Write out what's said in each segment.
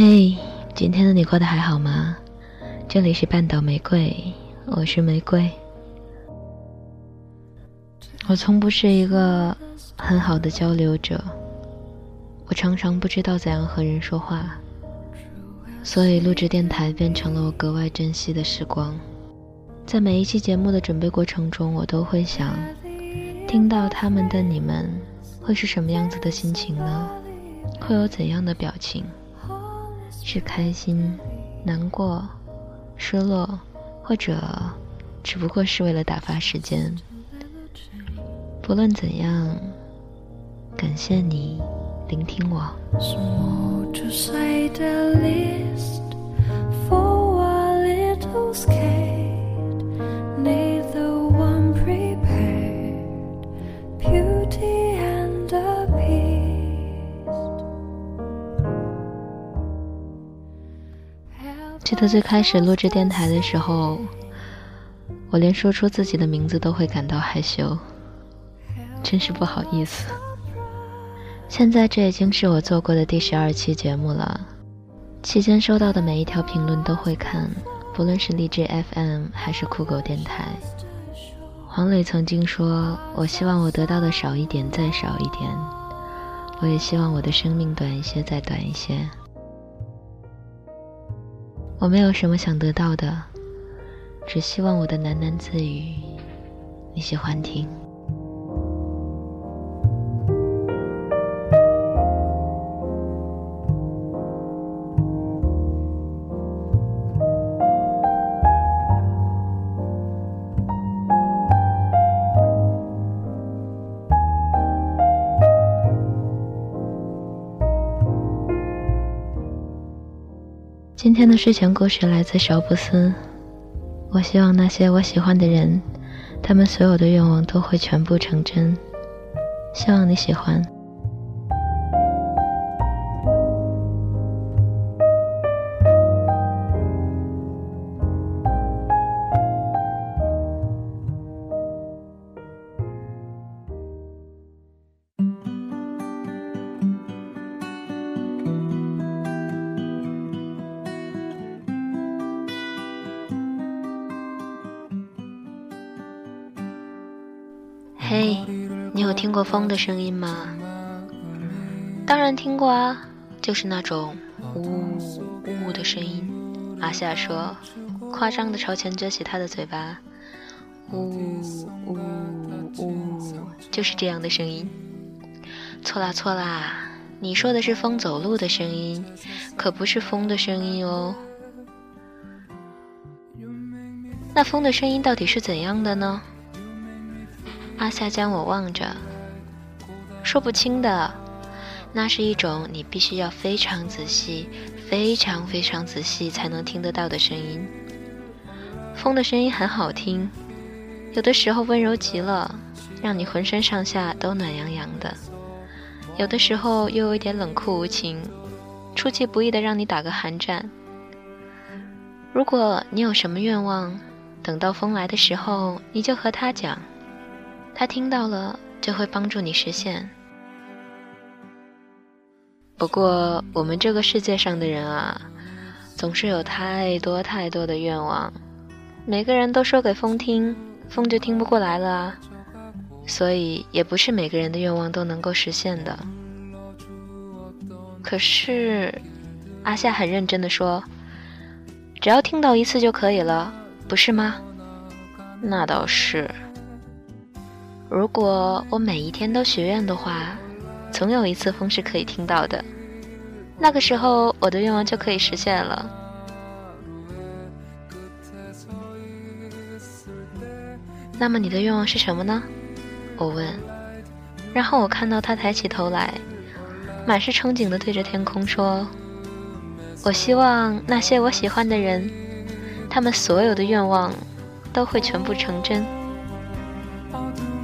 嘿，今天的你过得还好吗？这里是半岛玫瑰，我是玫瑰。我从不是一个很好的交流者，我常常不知道怎样和人说话，所以录制电台变成了我格外珍惜的时光。在每一期节目的准备过程中，我都会想，听到他们的你们会是什么样子的心情呢？会有怎样的表情？是开心、难过？失落，或者只不过是为了打发时间。不论怎样，感谢你聆听我。记得最开始录制电台的时候，我连说出自己的名字都会感到害羞，真是不好意思。现在这已经是我做过的第十二期节目了，期间收到的每一条评论都会看，不论是励志 FM 还是酷狗电台。黄磊曾经说：“我希望我得到的少一点，再少一点；我也希望我的生命短一些，再短一些。”我没有什么想得到的，只希望我的喃喃自语你喜欢听。今天的睡前故事来自邵布斯。我希望那些我喜欢的人，他们所有的愿望都会全部成真。希望你喜欢。嘿，你有听过风的声音吗？当然听过啊，就是那种呜呜的声音。阿夏说，夸张的朝前撅起他的嘴巴，呜呜呜，就是这样的声音。错啦错啦，你说的是风走路的声音，可不是风的声音哦。那风的声音到底是怎样的呢？阿夏将我望着，说不清的，那是一种你必须要非常仔细、非常非常仔细才能听得到的声音。风的声音很好听，有的时候温柔极了，让你浑身上下都暖洋洋的；有的时候又有一点冷酷无情，出其不意的让你打个寒战。如果你有什么愿望，等到风来的时候，你就和他讲。他听到了，就会帮助你实现。不过，我们这个世界上的人啊，总是有太多太多的愿望，每个人都说给风听，风就听不过来了啊。所以，也不是每个人的愿望都能够实现的。可是，阿夏很认真的说：“只要听到一次就可以了，不是吗？”那倒是。如果我每一天都许愿的话，总有一次风是可以听到的。那个时候，我的愿望就可以实现了。那么你的愿望是什么呢？我问。然后我看到他抬起头来，满是憧憬的对着天空说：“我希望那些我喜欢的人，他们所有的愿望都会全部成真。”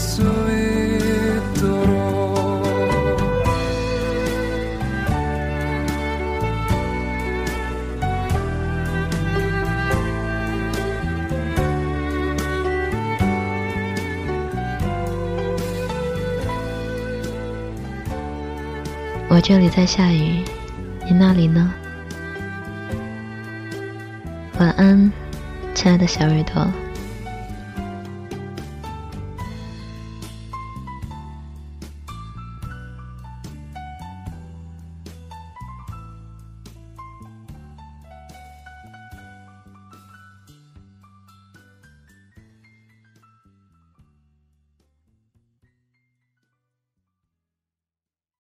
수 있도록我这里在下雨，你那里呢？晚安，亲爱的小耳朵。